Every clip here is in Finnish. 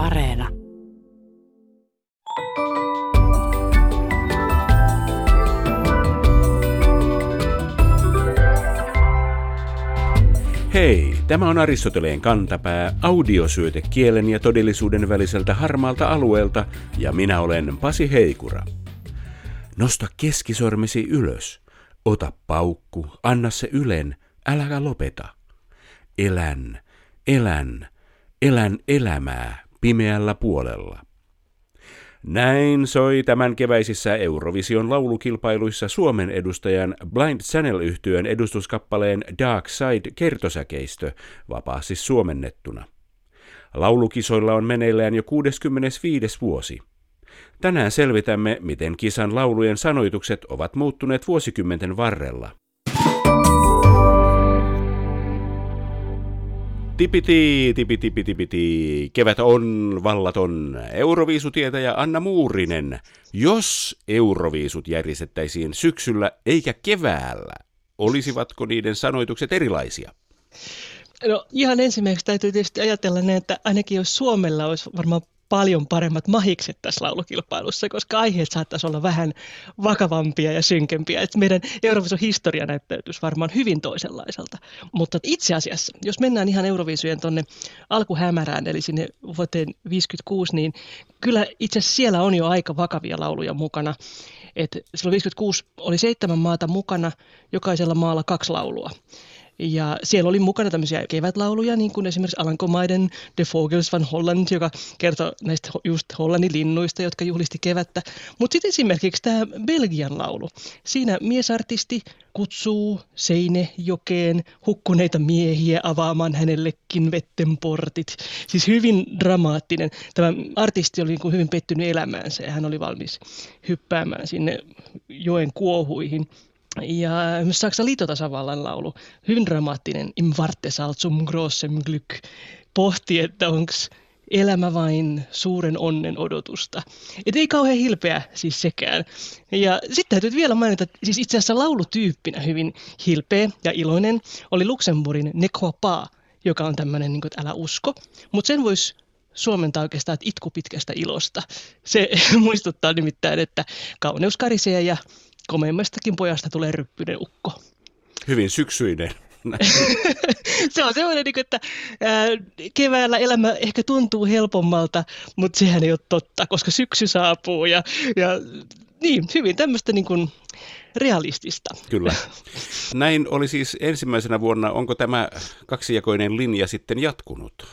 Areena. Hei, tämä on Aristoteleen kantapää, audiosyöte kielen ja todellisuuden väliseltä harmaalta alueelta, ja minä olen Pasi Heikura. Nosta keskisormesi ylös. Ota paukku, anna se ylen, äläkä lopeta. Elän, elän, elän elämää pimeällä puolella. Näin soi tämän keväisissä Eurovision laulukilpailuissa Suomen edustajan Blind channel yhtyön edustuskappaleen Dark Side kertosäkeistö vapaasti suomennettuna. Laulukisoilla on meneillään jo 65. vuosi. Tänään selvitämme, miten kisan laulujen sanoitukset ovat muuttuneet vuosikymmenten varrella. Tipiti, tipiti, tipiti. Kevät on vallaton. Euroviisutietäjä Anna Muurinen. Jos euroviisut järjestettäisiin syksyllä eikä keväällä, olisivatko niiden sanoitukset erilaisia? No ihan ensimmäiseksi täytyy tietysti ajatella että ainakin jos Suomella olisi varmaan paljon paremmat mahikset tässä laulukilpailussa, koska aiheet saattaisi olla vähän vakavampia ja synkempiä. Että meidän Euroviisun historia näyttäytyisi varmaan hyvin toisenlaiselta. Mutta itse asiassa, jos mennään ihan Euroviisujen tuonne alkuhämärään, eli sinne vuoteen 56, niin kyllä itse asiassa siellä on jo aika vakavia lauluja mukana. Et silloin 56 oli seitsemän maata mukana, jokaisella maalla kaksi laulua. Ja siellä oli mukana tämmöisiä kevätlauluja, niin kuin esimerkiksi Alankomaiden The Vogels van Holland, joka kertoo näistä just Hollannin linnuista, jotka juhlisti kevättä. Mutta sitten esimerkiksi tämä Belgian laulu. Siinä miesartisti kutsuu Seinejokeen hukkuneita miehiä avaamaan hänellekin vetten portit. Siis hyvin dramaattinen. Tämä artisti oli niin hyvin pettynyt elämäänsä ja hän oli valmis hyppäämään sinne joen kuohuihin. Ja myös Saksan liitotasavallan laulu, hyvin dramaattinen, Im Wartesal zum großem Glück, pohti, että onko elämä vain suuren onnen odotusta. Et ei kauhean hilpeä siis sekään. Ja sitten täytyy vielä mainita, siis itse asiassa laulutyyppinä hyvin hilpeä ja iloinen oli Luxemburgin Ne pas, joka on tämmöinen, niin älä usko. Mutta sen voisi suomentaa oikeastaan, että itku pitkästä ilosta. Se muistuttaa nimittäin, että kauneus karisee ja komeimmastakin pojasta tulee ryppyinen ukko. Hyvin syksyinen. se on sellainen, niin että ää, keväällä elämä ehkä tuntuu helpommalta, mutta sehän ei ole totta, koska syksy saapuu ja, ja niin, hyvin tämmöistä niin kuin realistista. Kyllä. Näin oli siis ensimmäisenä vuonna. Onko tämä kaksijakoinen linja sitten jatkunut?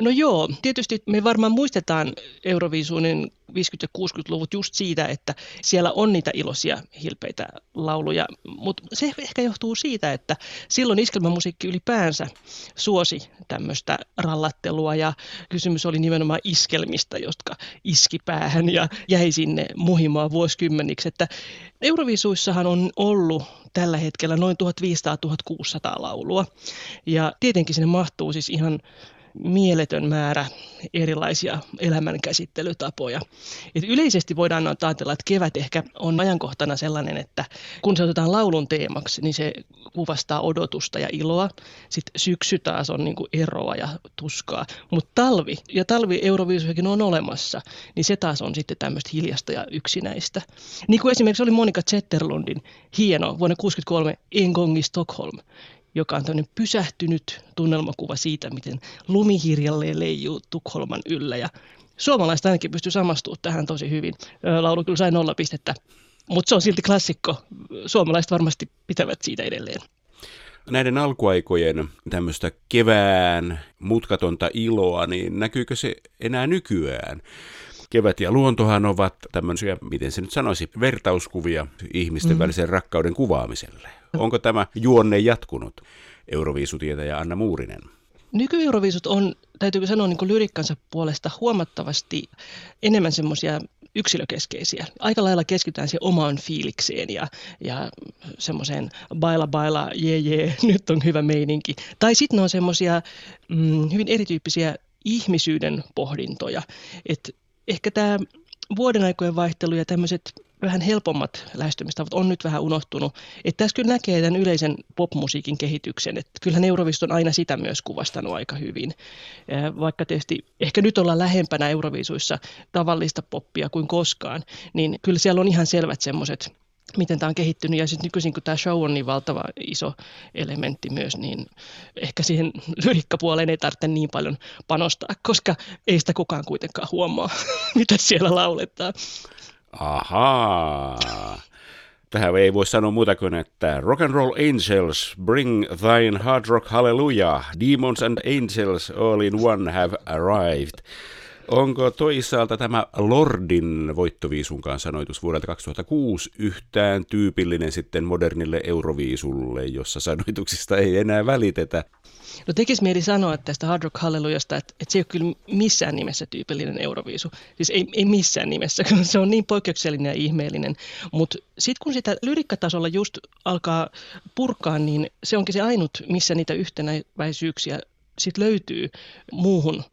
No joo, tietysti me varmaan muistetaan Euroviisuinen 50- ja 60-luvut just siitä, että siellä on niitä iloisia, hilpeitä lauluja, mutta se ehkä johtuu siitä, että silloin iskelmämusiikki ylipäänsä suosi tämmöistä rallattelua ja kysymys oli nimenomaan iskelmistä, jotka iski päähän ja jäi sinne muhimaan vuosikymmeniksi, että Euroviisuissahan on ollut tällä hetkellä noin 1500-1600 laulua. Ja tietenkin sinne mahtuu siis ihan mieletön määrä erilaisia elämänkäsittelytapoja. Et yleisesti voidaan ajatella, että kevät ehkä on ajankohtana sellainen, että kun se otetaan laulun teemaksi, niin se kuvastaa odotusta ja iloa. Sitten syksy taas on niin eroa ja tuskaa. Mutta talvi, ja talvi Euroviisujakin on olemassa, niin se taas on sitten tämmöistä hiljasta ja yksinäistä. Niin kuin esimerkiksi oli Monika Zetterlundin hieno vuonna 1963 Engongi Stockholm, joka on tämmöinen pysähtynyt tunnelmakuva siitä, miten lumihirjalleen leijuu Tukholman yllä. Ja suomalaiset ainakin pystyy samastumaan tähän tosi hyvin. Laulu kyllä sai nolla pistettä, mutta se on silti klassikko. Suomalaiset varmasti pitävät siitä edelleen. Näiden alkuaikojen tämmöistä kevään mutkatonta iloa, niin näkyykö se enää nykyään? Kevät ja luontohan ovat tämmöisiä, miten se nyt sanoisi, vertauskuvia ihmisten mm. välisen rakkauden kuvaamiselle. Onko tämä juonne jatkunut? Euroviisutietäjä Anna Muurinen. Nyky-Euroviisut on, täytyykö sanoa niin lyrikkansa puolesta huomattavasti enemmän semmoisia yksilökeskeisiä. Aika lailla keskitytään siihen omaan fiilikseen ja, ja semmoiseen baila baila, jee jee, nyt on hyvä meininki. Tai sitten ne on semmoisia mm, hyvin erityyppisiä ihmisyyden pohdintoja. Et ehkä tämä vuodenaikojen vaihtelu ja tämmöiset vähän helpommat lähestymistavat on nyt vähän unohtunut. Että tässä kyllä näkee tämän yleisen popmusiikin kehityksen, että kyllähän Euroviisut on aina sitä myös kuvastanut aika hyvin. Vaikka tietysti ehkä nyt ollaan lähempänä Euroviisuissa tavallista poppia kuin koskaan, niin kyllä siellä on ihan selvät semmoiset miten tämä on kehittynyt. Ja sitten nykyisin, kun tämä show on niin valtava iso elementti myös, niin ehkä siihen lyrikkapuoleen ei tarvitse niin paljon panostaa, koska ei sitä kukaan kuitenkaan huomaa, mitä siellä lauletaan. Ahaa. Tähän ei voi sanoa muuta kuin, että Rock and Roll Angels, bring thine hard rock hallelujah, demons and angels all in one have arrived. Onko toisaalta tämä Lordin voittoviisun sanoitus vuodelta 2006 yhtään tyypillinen sitten modernille Euroviisulle, jossa sanoituksista ei enää välitetä? No tekisi mieli sanoa että tästä Hard Rock Hallelujasta, että, että se ei ole kyllä missään nimessä tyypillinen Euroviisu. Siis ei, ei missään nimessä, kun se on niin poikkeuksellinen ja ihmeellinen. Mutta sitten kun sitä lyrikkatasolla just alkaa purkaa, niin se onkin se ainut, missä niitä yhtenäväisyyksiä sit löytyy muuhun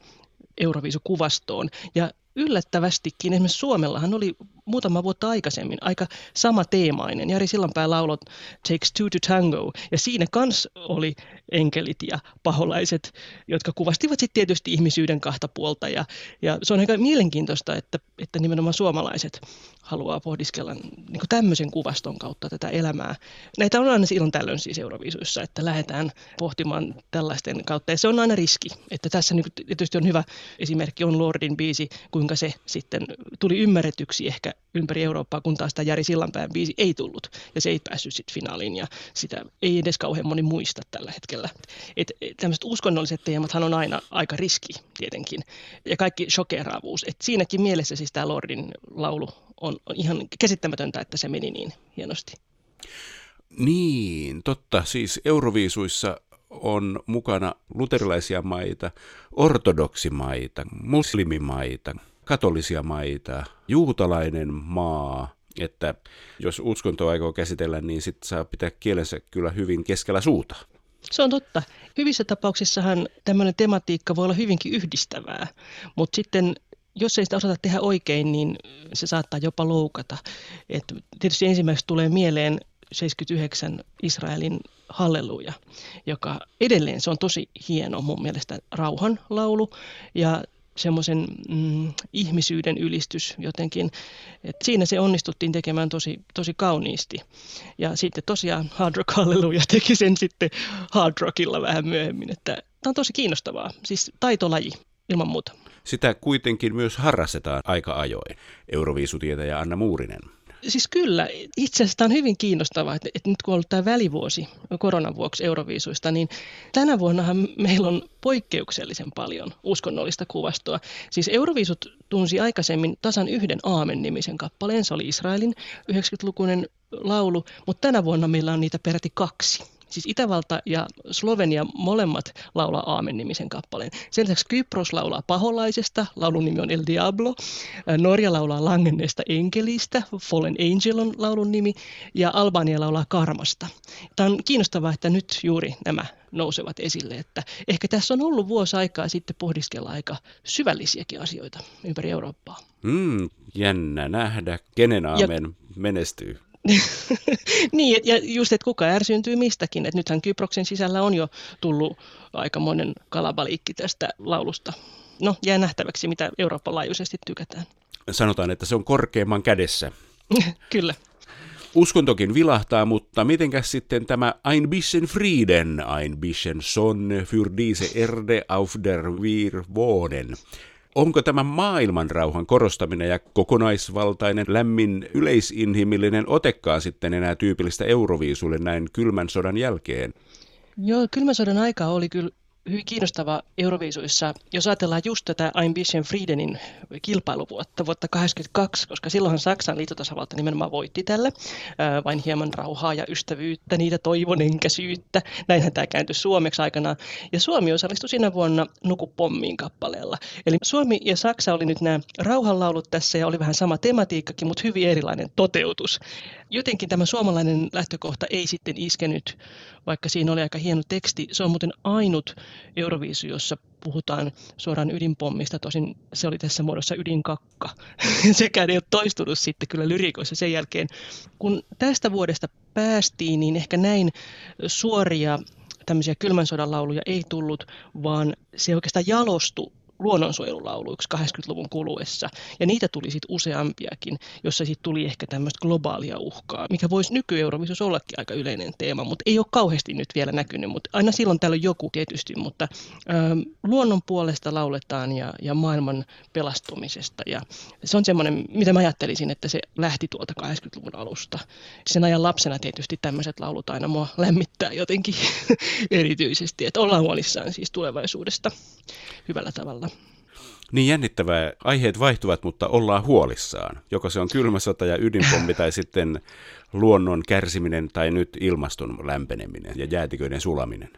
Euroviisukuvastoon. Ja yllättävästikin esimerkiksi Suomellahan oli muutama vuotta aikaisemmin aika sama teemainen. Jari Sillanpää laulot Takes Two to Tango ja siinä kans oli enkelit ja paholaiset, jotka kuvastivat sitten tietysti ihmisyyden kahta puolta ja, ja se on aika mielenkiintoista, että, että nimenomaan suomalaiset haluaa pohdiskella niin tämmöisen kuvaston kautta tätä elämää. Näitä on aina silloin tällöin siis Euroviisuissa, että lähdetään pohtimaan tällaisten kautta ja se on aina riski, että tässä niin tietysti on hyvä esimerkki on Lordin biisi, kuinka se sitten tuli ymmärretyksi ehkä ympäri Eurooppaa, kun taas tämä Jari Sillanpään biisi ei tullut ja se ei päässyt sitten finaaliin ja sitä ei edes kauhean moni muista tällä hetkellä. Et, et tämmöiset uskonnolliset teemathan on aina aika riski tietenkin ja kaikki shokeraavuus. Et siinäkin mielessä siis tämä Lordin laulu on, on ihan käsittämätöntä, että se meni niin hienosti. Niin, totta. Siis Euroviisuissa on mukana luterilaisia maita, ortodoksimaita, muslimimaita, katolisia maita, juutalainen maa, että jos uskonto aikoo käsitellä, niin sitten saa pitää kielensä kyllä hyvin keskellä suuta. Se on totta. Hyvissä tapauksissahan tämmöinen tematiikka voi olla hyvinkin yhdistävää, mutta sitten jos ei sitä osata tehdä oikein, niin se saattaa jopa loukata. Et tietysti ensimmäiseksi tulee mieleen 79 Israelin Halleluja, joka edelleen se on tosi hieno mun mielestä rauhan laulu ja semmoisen mm, ihmisyyden ylistys jotenkin. Et siinä se onnistuttiin tekemään tosi, tosi kauniisti. Ja sitten tosiaan Hard Rock Hallelujah teki sen sitten Hard Rockilla vähän myöhemmin. Että tämä on tosi kiinnostavaa, siis taitolaji ilman muuta. Sitä kuitenkin myös harrastetaan aika ajoin. Euroviisutietäjä Anna Muurinen siis kyllä, itse asiassa tämä on hyvin kiinnostavaa, että, että nyt kun on ollut tämä välivuosi koronan vuoksi Euroviisuista, niin tänä vuonnahan meillä on poikkeuksellisen paljon uskonnollista kuvastoa. Siis Euroviisut tunsi aikaisemmin tasan yhden Aamen-nimisen kappaleen, se oli Israelin 90-lukuinen laulu, mutta tänä vuonna meillä on niitä peräti kaksi. Siis Itävalta ja Slovenia molemmat laulaa Aamen-nimisen kappaleen. Sen lisäksi Kypros laulaa paholaisesta, laulun nimi on El Diablo. Norja laulaa langenneesta enkelistä, Fallen Angel on laulun nimi, ja Albania laulaa karmasta. Tämä on kiinnostavaa, että nyt juuri nämä nousevat esille, että ehkä tässä on ollut vuosi aikaa sitten pohdiskella aika syvällisiäkin asioita ympäri Eurooppaa. Mm, jännä nähdä, kenen aamen ja, menestyy. niin, ja just, että kuka ärsyntyy mistäkin. Että nythän Kyproksen sisällä on jo tullut aikamoinen kalabaliikki tästä laulusta. No, jää nähtäväksi, mitä Euroopan laajuisesti tykätään. Sanotaan, että se on korkeimman kädessä. Kyllä. Uskontokin vilahtaa, mutta mitenkäs sitten tämä Ein bisschen Frieden, ein bisschen Sonne für diese Erde auf der wir wohnen? Onko tämä maailmanrauhan korostaminen ja kokonaisvaltainen lämmin yleisinhimillinen otekaan sitten enää tyypillistä Euroviisulle näin kylmän sodan jälkeen? Joo, kylmän sodan aika oli kyllä hyvin kiinnostava Euroviisuissa, jos ajatellaan just tätä Ambition Friedenin kilpailuvuotta, vuotta 1982, koska silloinhan Saksan liitotasavalta nimenomaan voitti tälle vain hieman rauhaa ja ystävyyttä, niitä toivon enkäsyyttä. Näinhän tämä kääntyi suomeksi aikanaan. Ja Suomi osallistui siinä vuonna Nuku pommiin kappaleella. Eli Suomi ja Saksa oli nyt nämä rauhanlaulut tässä ja oli vähän sama tematiikkakin, mutta hyvin erilainen toteutus. Jotenkin tämä suomalainen lähtökohta ei sitten iskenyt, vaikka siinä oli aika hieno teksti. Se on muuten ainut Euroviisu, jossa puhutaan suoraan ydinpommista, tosin se oli tässä muodossa ydinkakka. Sekään ei ole toistunut sitten kyllä lyrikoissa sen jälkeen. Kun tästä vuodesta päästiin, niin ehkä näin suoria tämmöisiä kylmän sodan lauluja ei tullut, vaan se oikeastaan jalostui luonnonsuojelulauluiksi 80-luvun kuluessa. Ja niitä tuli sitten useampiakin, jossa sitten tuli ehkä tämmöistä globaalia uhkaa, mikä voisi nyky-Eurovisiossa ollakin aika yleinen teema, mutta ei ole kauheasti nyt vielä näkynyt, mutta aina silloin täällä on joku tietysti, mutta ähm, luonnon puolesta lauletaan ja, ja maailman pelastumisesta. Ja se on semmoinen, mitä mä ajattelisin, että se lähti tuolta 80-luvun alusta. Sen ajan lapsena tietysti tämmöiset laulut aina mua lämmittää jotenkin erityisesti, että ollaan huolissaan siis tulevaisuudesta hyvällä tavalla. Niin jännittävää. Aiheet vaihtuvat, mutta ollaan huolissaan. Joko se on kylmä sota ja ydinpommi tai sitten luonnon kärsiminen tai nyt ilmaston lämpeneminen ja jäätiköiden sulaminen.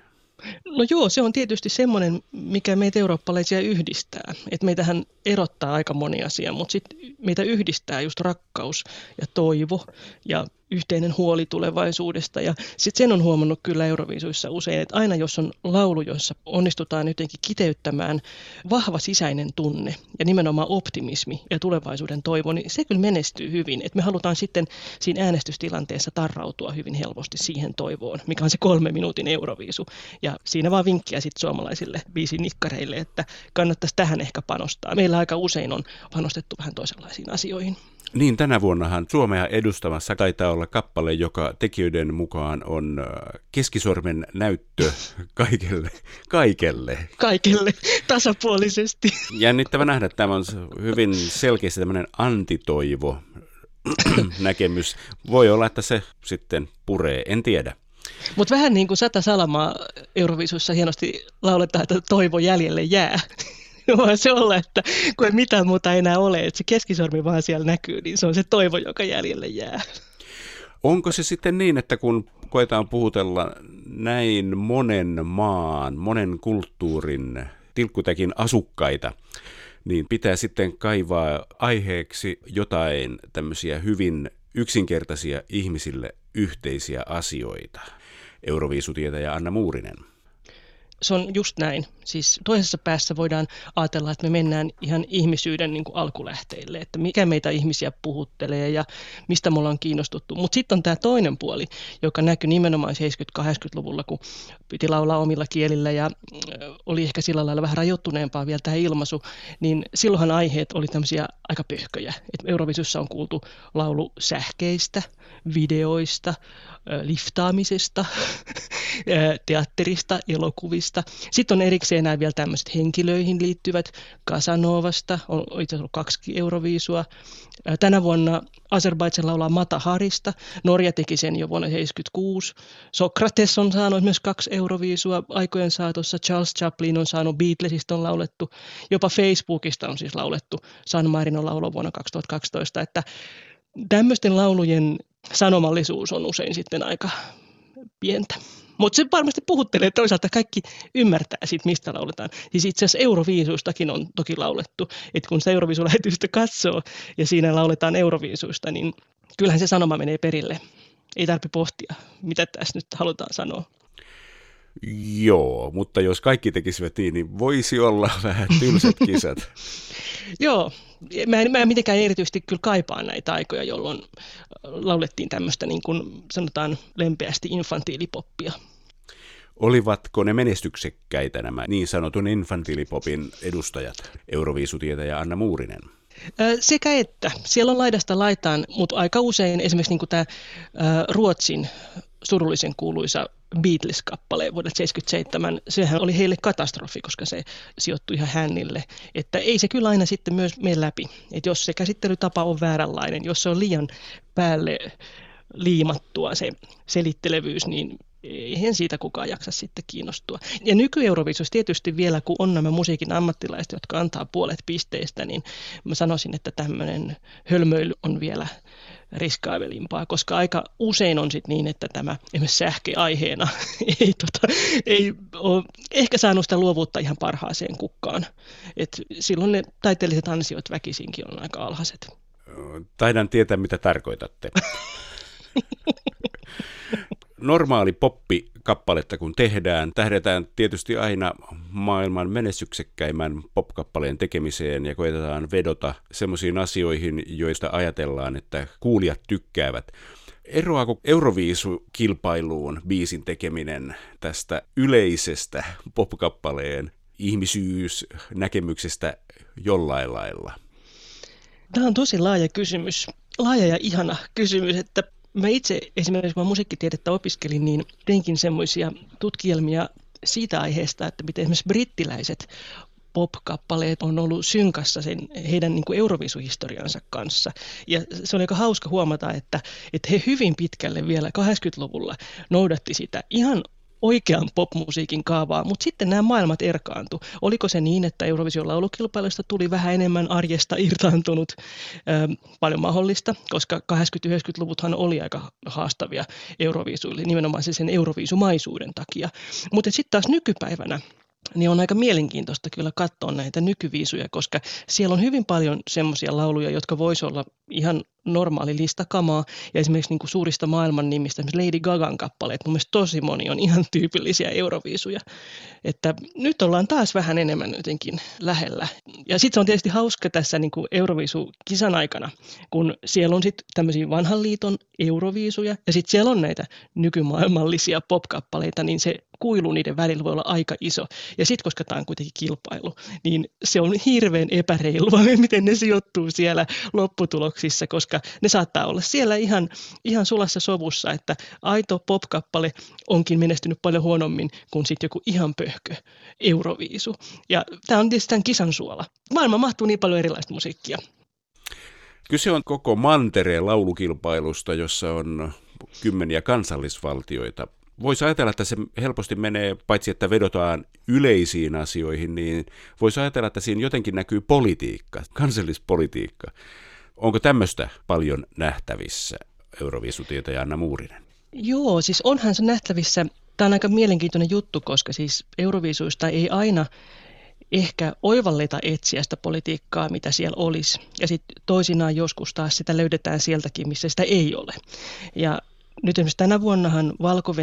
No joo, se on tietysti semmoinen, mikä meitä eurooppalaisia yhdistää. Että meitähän erottaa aika moni asia, mutta sitten meitä yhdistää just rakkaus ja toivo ja yhteinen huoli tulevaisuudesta. Ja sitten sen on huomannut kyllä Euroviisuissa usein, että aina jos on laulu, jossa onnistutaan jotenkin kiteyttämään vahva sisäinen tunne ja nimenomaan optimismi ja tulevaisuuden toivo, niin se kyllä menestyy hyvin. Että me halutaan sitten siinä äänestystilanteessa tarrautua hyvin helposti siihen toivoon, mikä on se kolme minuutin Euroviisu. Ja siinä vaan vinkkiä sitten suomalaisille biisin nikkareille, että kannattaisi tähän ehkä panostaa. Meillä aika usein on panostettu vähän toisenlaisiin asioihin. Niin, tänä vuonnahan Suomea edustamassa taitaa olla kappale, joka tekijöiden mukaan on keskisormen näyttö kaikelle. Kaikelle. Kaikelle, tasapuolisesti. Jännittävä nähdä, että tämä on hyvin selkeästi tämmöinen antitoivo näkemys. Voi olla, että se sitten puree, en tiedä. Mutta vähän niin kuin Sata Salamaa Euroviisussa hienosti lauletaan, että toivo jäljelle jää vaan se olla, että kun ei mitään muuta enää ole, että se keskisormi vaan siellä näkyy, niin se on se toivo, joka jäljelle jää. Onko se sitten niin, että kun koetaan puhutella näin monen maan, monen kulttuurin tilkkutäkin asukkaita, niin pitää sitten kaivaa aiheeksi jotain tämmöisiä hyvin yksinkertaisia ihmisille yhteisiä asioita. Euroviisutietäjä Anna Muurinen se on just näin. Siis toisessa päässä voidaan ajatella, että me mennään ihan ihmisyyden niin kuin alkulähteille, että mikä meitä ihmisiä puhuttelee ja mistä me ollaan kiinnostuttu. Mutta sitten on tämä toinen puoli, joka näkyy nimenomaan 70-80-luvulla, kun piti laulaa omilla kielillä ja oli ehkä sillä lailla vähän rajoittuneempaa vielä tämä ilmaisu, niin silloinhan aiheet oli tämmöisiä aika pöhköjä. Et Eurovisiossa on kuultu laulu sähkeistä, videoista, liftaamisesta, teatterista, elokuvista. Sitten on erikseen nämä vielä tämmöiset henkilöihin liittyvät Kasanovasta, on itse asiassa ollut kaksi euroviisua. Tänä vuonna Azerbaidsan laulaa Mata Harista, Norja teki sen jo vuonna 1976. Sokrates on saanut myös kaksi euroviisua aikojen saatossa, Charles Chaplin on saanut Beatlesista on laulettu, jopa Facebookista on siis laulettu San Marinon laulo vuonna 2012, että tämmöisten laulujen sanomallisuus on usein sitten aika pientä. Mutta se varmasti puhuttelee toisaalta kaikki ymmärtää siitä, mistä lauletaan. Siis itse asiassa Euroviisuistakin on toki laulettu. Että kun se Euroviisulähetystä katsoo ja siinä lauletaan Euroviisuista, niin kyllähän se sanoma menee perille. Ei tarvitse pohtia, mitä tässä nyt halutaan sanoa. Joo, mutta jos kaikki tekisivät niin, niin voisi olla vähän tylsät kisat. Joo, mä en, mä en mitenkään erityisesti kyllä kaipaa näitä aikoja, jolloin äh, laulettiin tämmöistä niin kuin sanotaan lempeästi infantiilipoppia. Olivatko ne menestyksekkäitä nämä niin sanotun infantiilipopin edustajat, Euroviisutietäjä Anna Muurinen? Sekä että. Siellä on laidasta laitaan, mutta aika usein esimerkiksi niin tämä Ruotsin surullisen kuuluisa Beatles-kappale vuodelta 77, sehän oli heille katastrofi, koska se sijoittui ihan hännille. Että ei se kyllä aina sitten myös mene läpi. Että jos se käsittelytapa on vääränlainen, jos se on liian päälle liimattua se selittelevyys, niin eihän siitä kukaan jaksa sitten kiinnostua. Ja nyky tietysti vielä, kun on nämä musiikin ammattilaiset, jotka antaa puolet pisteistä, niin mä sanoisin, että tämmöinen hölmöily on vielä riskaavelimpaa, koska aika usein on sit niin, että tämä esimerkiksi sähköaiheena ei, tota, ei ole ehkä saanut sitä luovuutta ihan parhaaseen kukkaan. Et silloin ne taiteelliset ansiot väkisinkin on aika alhaiset. Taidan tietää, mitä tarkoitatte. normaali poppikappaletta kun tehdään, tähdetään tietysti aina maailman menestyksekkäimmän popkappaleen tekemiseen ja koetetaan vedota semmoisiin asioihin, joista ajatellaan, että kuulijat tykkäävät. Eroaako Euroviisu-kilpailuun biisin tekeminen tästä yleisestä popkappaleen ihmisyysnäkemyksestä jollain lailla? Tämä on tosi laaja kysymys. Laaja ja ihana kysymys, että Mä itse esimerkiksi, kun mä musiikkitiedettä opiskelin, niin teinkin semmoisia tutkielmia siitä aiheesta, että miten esimerkiksi brittiläiset pop-kappaleet on ollut synkassa sen heidän niin Eurovisuhistoriansa kanssa. Ja se on aika hauska huomata, että, että he hyvin pitkälle vielä 80-luvulla noudatti sitä ihan oikean popmusiikin kaavaa, mutta sitten nämä maailmat erkaantu. Oliko se niin, että Eurovision laulukilpailusta tuli vähän enemmän arjesta irtaantunut? Ö, paljon mahdollista, koska 80-90-luvuthan oli aika haastavia Eurovisuille, nimenomaan sen Euroviisumaisuuden takia. Mutta sitten taas nykypäivänä niin on aika mielenkiintoista kyllä katsoa näitä nykyviisuja, koska siellä on hyvin paljon semmoisia lauluja, jotka voisi olla ihan normaali listakamaa. Ja esimerkiksi niin kuin suurista maailman nimistä, esimerkiksi Lady Gagan kappaleet, mun mielestä tosi moni on ihan tyypillisiä euroviisuja. Että nyt ollaan taas vähän enemmän jotenkin lähellä. Ja sitten se on tietysti hauska tässä niin kuin Euroviisu-kisan aikana, kun siellä on sitten tämmöisiä vanhan liiton euroviisuja, ja sitten siellä on näitä nykymaailmallisia popkappaleita, niin se kuilu niiden välillä voi olla aika iso. Ja sitten, koska tämä on kuitenkin kilpailu, niin se on hirveän epäreilua, miten ne sijoittuu siellä lopputuloksissa, koska ne saattaa olla siellä ihan, ihan sulassa sovussa, että aito popkappale onkin menestynyt paljon huonommin kuin sitten joku ihan pöhkö euroviisu. Ja tämä on tietysti tämän kisan suola. Maailma mahtuu niin paljon erilaista musiikkia. Kyse on koko mantereen laulukilpailusta, jossa on kymmeniä kansallisvaltioita voisi ajatella, että se helposti menee, paitsi että vedotaan yleisiin asioihin, niin voisi ajatella, että siinä jotenkin näkyy politiikka, kansallispolitiikka. Onko tämmöistä paljon nähtävissä, Euroviisutietäjä Anna Muurinen? Joo, siis onhan se nähtävissä. Tämä on aika mielenkiintoinen juttu, koska siis Euroviisuista ei aina ehkä oivalleta etsiä sitä politiikkaa, mitä siellä olisi. Ja sitten toisinaan joskus taas sitä löydetään sieltäkin, missä sitä ei ole. Ja nyt esimerkiksi tänä vuonnahan valko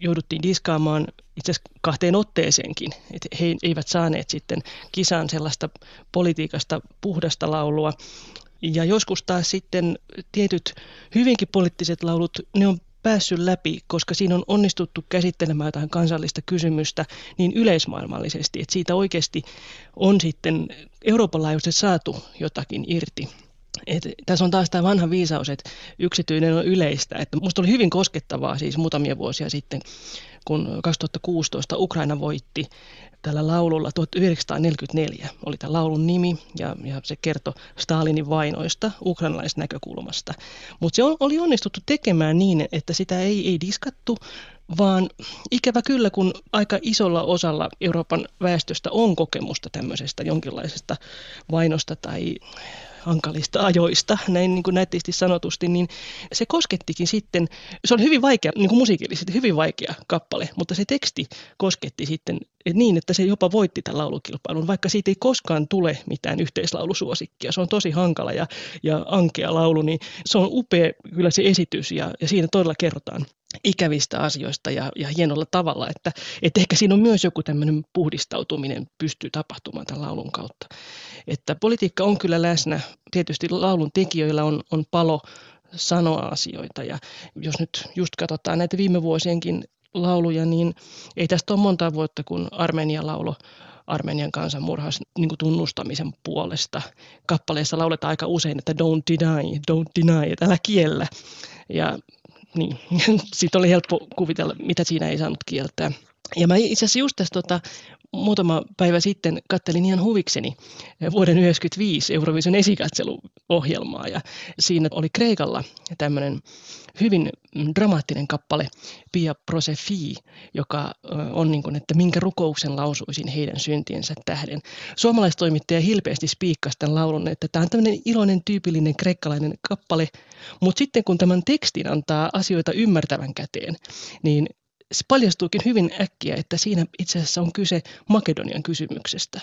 jouduttiin diskaamaan itse asiassa kahteen otteeseenkin, että he eivät saaneet sitten kisaan sellaista politiikasta puhdasta laulua. Ja joskus taas sitten tietyt hyvinkin poliittiset laulut, ne on päässyt läpi, koska siinä on onnistuttu käsittelemään jotain kansallista kysymystä niin yleismaailmallisesti, että siitä oikeasti on sitten Euroopan laajuisesti saatu jotakin irti. Et tässä on taas tämä vanha viisaus, että yksityinen on yleistä. Että musta oli hyvin koskettavaa siis muutamia vuosia sitten, kun 2016 Ukraina voitti tällä laululla 1944 oli tämä laulun nimi ja, ja se kertoi Stalinin vainoista ukrainalaisnäkökulmasta. Mutta se on, oli onnistuttu tekemään niin, että sitä ei, ei diskattu, vaan ikävä kyllä, kun aika isolla osalla Euroopan väestöstä on kokemusta tämmöisestä jonkinlaisesta vainosta tai hankalista ajoista, näin niin kuin nätisti sanotusti, niin se koskettikin sitten, se on hyvin vaikea, niin kuin musiikillisesti hyvin vaikea kappale, mutta se teksti kosketti sitten niin, että se jopa voitti tämän laulukilpailun, vaikka siitä ei koskaan tule mitään yhteislaulusuosikkia. Se on tosi hankala ja, ja ankea laulu, niin se on upea kyllä se esitys ja, ja siinä todella kerrotaan ikävistä asioista ja, ja hienolla tavalla, että, että ehkä siinä on myös joku tämmöinen puhdistautuminen pystyy tapahtumaan tämän laulun kautta. Että politiikka on kyllä läsnä. Tietysti laulun tekijöillä on, on palo sanoa asioita ja jos nyt just katsotaan näitä viime vuosienkin lauluja, niin ei tästä ole monta vuotta, kun Armenia laulo Armenian kansanmurhas niin tunnustamisen puolesta. Kappaleessa lauletaan aika usein, että don't deny, don't deny, että älä kiellä. Ja niin, sitten oli helppo kuvitella, mitä siinä ei saanut kieltää. Ja mä itse asiassa just tässä tota, muutama päivä sitten kattelin ihan huvikseni vuoden 1995 Eurovision esikatseluohjelmaa ja siinä oli Kreikalla tämmöinen hyvin dramaattinen kappale Pia Prosefi, joka on niin kuin, että minkä rukouksen lausuisin heidän syntiensä tähden. Suomalaistoimittaja hilpeästi spiikkasi tämän laulun, että tämä on tämmöinen iloinen, tyypillinen kreikkalainen kappale, mutta sitten kun tämän tekstin antaa asioita ymmärtävän käteen, niin se paljastuukin hyvin äkkiä, että siinä itse asiassa on kyse Makedonian kysymyksestä.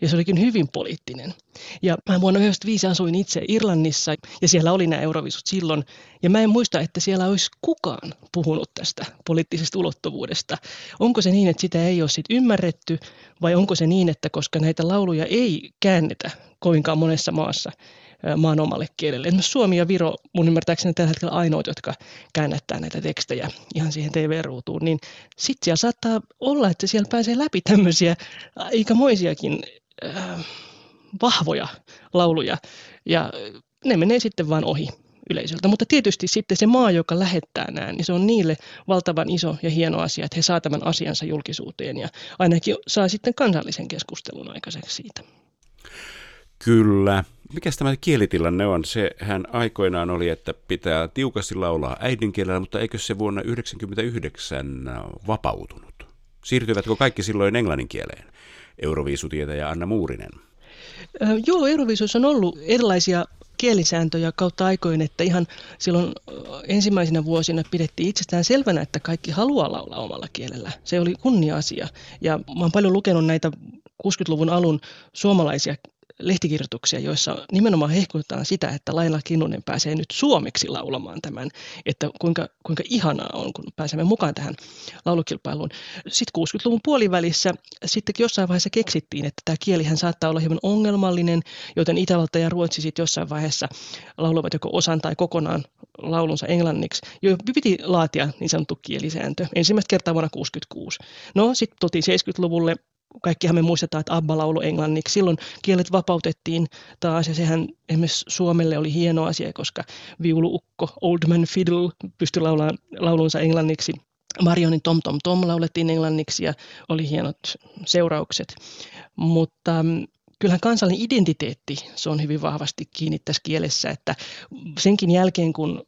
Ja se olikin hyvin poliittinen. Ja mä vuonna 1995 asuin itse Irlannissa ja siellä oli nämä Eurovisut silloin. Ja mä en muista, että siellä olisi kukaan puhunut tästä poliittisesta ulottuvuudesta. Onko se niin, että sitä ei ole sit ymmärretty vai onko se niin, että koska näitä lauluja ei käännetä kovinkaan monessa maassa, maan omalle kielelle. Esimerkiksi Suomi ja Viro mun ymmärtääkseni tällä hetkellä ainoat, jotka käännättää näitä tekstejä ihan siihen TV-ruutuun, niin sitten siellä saattaa olla, että siellä pääsee läpi tämmöisiä aikamoisiakin äh, vahvoja lauluja ja ne menee sitten vaan ohi yleisöltä. Mutta tietysti sitten se maa, joka lähettää nämä, niin se on niille valtavan iso ja hieno asia, että he saa tämän asiansa julkisuuteen ja ainakin saa sitten kansallisen keskustelun aikaiseksi siitä. Kyllä. Mikä tämä kielitilanne on? Sehän aikoinaan oli, että pitää tiukasti laulaa äidinkielellä, mutta eikö se vuonna 1999 vapautunut? Siirtyvätkö kaikki silloin englannin kieleen? Euroviisutietäjä Anna Muurinen. Joo, Euroviisuissa on ollut erilaisia kielisääntöjä kautta aikoin, että ihan silloin ensimmäisenä vuosina pidettiin itsestään selvänä, että kaikki haluaa laulaa omalla kielellä. Se oli kunnia-asia. Ja mä oon paljon lukenut näitä 60-luvun alun suomalaisia lehtikirjoituksia, joissa nimenomaan hehkutetaan sitä, että Laila Kinnunen pääsee nyt suomeksi laulamaan tämän, että kuinka, kuinka ihanaa on, kun pääsemme mukaan tähän laulukilpailuun. Sitten 60-luvun puolivälissä sitten jossain vaiheessa keksittiin, että tämä kielihän saattaa olla hieman ongelmallinen, joten Itävalta ja Ruotsi sitten jossain vaiheessa laulavat joko osan tai kokonaan laulunsa englanniksi, jo piti laatia niin sanottu kielisääntö ensimmäistä kertaa vuonna 1966. No sitten tultiin 70-luvulle kaikkihan me muistetaan, että Abba laulu englanniksi. Silloin kielet vapautettiin taas ja sehän esimerkiksi Suomelle oli hieno asia, koska viuluukko Old Man Fiddle pystyi laulamaan laulunsa englanniksi. Marionin Tom Tom Tom laulettiin englanniksi ja oli hienot seuraukset. Mutta mm, kyllähän kansallinen identiteetti, se on hyvin vahvasti kiinni tässä kielessä, että senkin jälkeen kun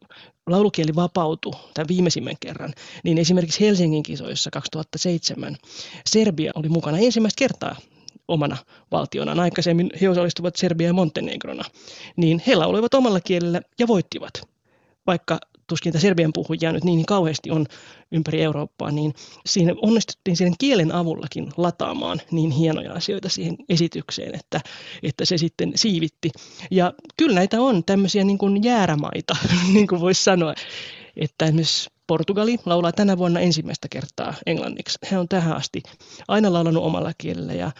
laulukieli vapautui tämän viimeisimmän kerran, niin esimerkiksi Helsingin kisoissa 2007 Serbia oli mukana ensimmäistä kertaa omana valtionaan. Aikaisemmin he osallistuvat Serbia ja Montenegrona, niin he lauloivat omalla kielellä ja voittivat. Vaikka tuskin niitä Serbian puhujia nyt niin, niin kauheasti on ympäri Eurooppaa, niin siinä onnistuttiin sen kielen avullakin lataamaan niin hienoja asioita siihen esitykseen, että, että se sitten siivitti. Ja kyllä näitä on tämmöisiä niin kuin jäärämaita, niin kuin voisi sanoa, että esimerkiksi Portugali laulaa tänä vuonna ensimmäistä kertaa englanniksi. He on tähän asti aina laulanut omalla kielellä ja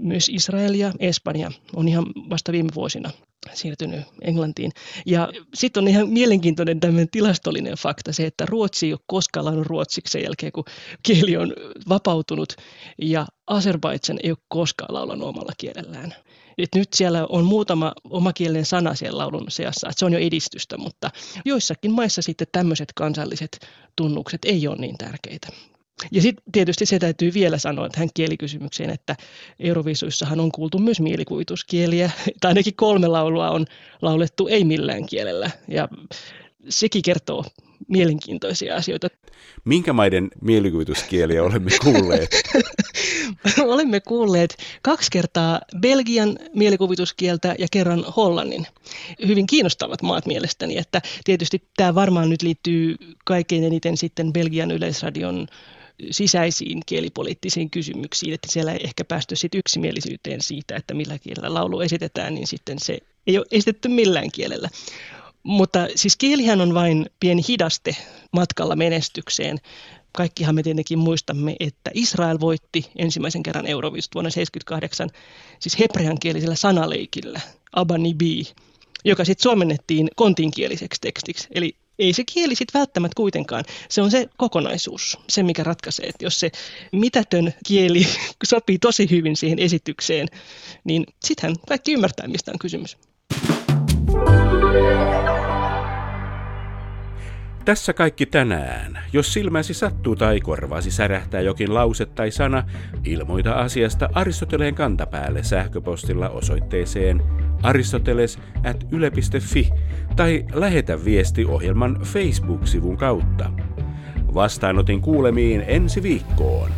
myös Israel ja Espanja on ihan vasta viime vuosina siirtynyt Englantiin. Ja sitten on ihan mielenkiintoinen tämmöinen tilastollinen fakta se, että Ruotsi ei ole koskaan laulunut ruotsiksi sen jälkeen, kun kieli on vapautunut ja Azerbaidsan ei ole koskaan laulanut omalla kielellään. Et nyt siellä on muutama omakielinen sana siellä laulun seassa, että se on jo edistystä, mutta joissakin maissa sitten tämmöiset kansalliset tunnukset ei ole niin tärkeitä. Ja sitten tietysti se täytyy vielä sanoa tähän kielikysymykseen, että Euroviisuissahan on kuultu myös mielikuvituskieliä, tai ainakin kolme laulua on laulettu ei millään kielellä, ja sekin kertoo mielenkiintoisia asioita. Minkä maiden mielikuvituskieliä olemme kuulleet? olemme kuulleet kaksi kertaa Belgian mielikuvituskieltä ja kerran Hollannin. Hyvin kiinnostavat maat mielestäni, että tietysti tämä varmaan nyt liittyy kaikkein eniten sitten Belgian yleisradion sisäisiin kielipoliittisiin kysymyksiin, että siellä ei ehkä päästy sitten yksimielisyyteen siitä, että millä kielellä laulu esitetään, niin sitten se ei ole esitetty millään kielellä. Mutta siis kielihän on vain pieni hidaste matkalla menestykseen. Kaikkihan me tietenkin muistamme, että Israel voitti ensimmäisen kerran Euroviisut vuonna 1978, siis hebreankielisellä sanaleikillä, Abanibi, joka sitten suomennettiin kontinkieliseksi tekstiksi. Eli ei se kieli sitten välttämättä kuitenkaan. Se on se kokonaisuus, se mikä ratkaisee. Että jos se mitätön kieli sopii tosi hyvin siihen esitykseen, niin sittenhän kaikki ymmärtää, mistä on kysymys. Tässä kaikki tänään. Jos silmäsi sattuu tai korvaasi särähtää jokin lause tai sana, ilmoita asiasta Aristoteleen kantapäälle sähköpostilla osoitteeseen aristoteles at yle.fi tai lähetä viesti ohjelman Facebook-sivun kautta. Vastaanotin kuulemiin ensi viikkoon.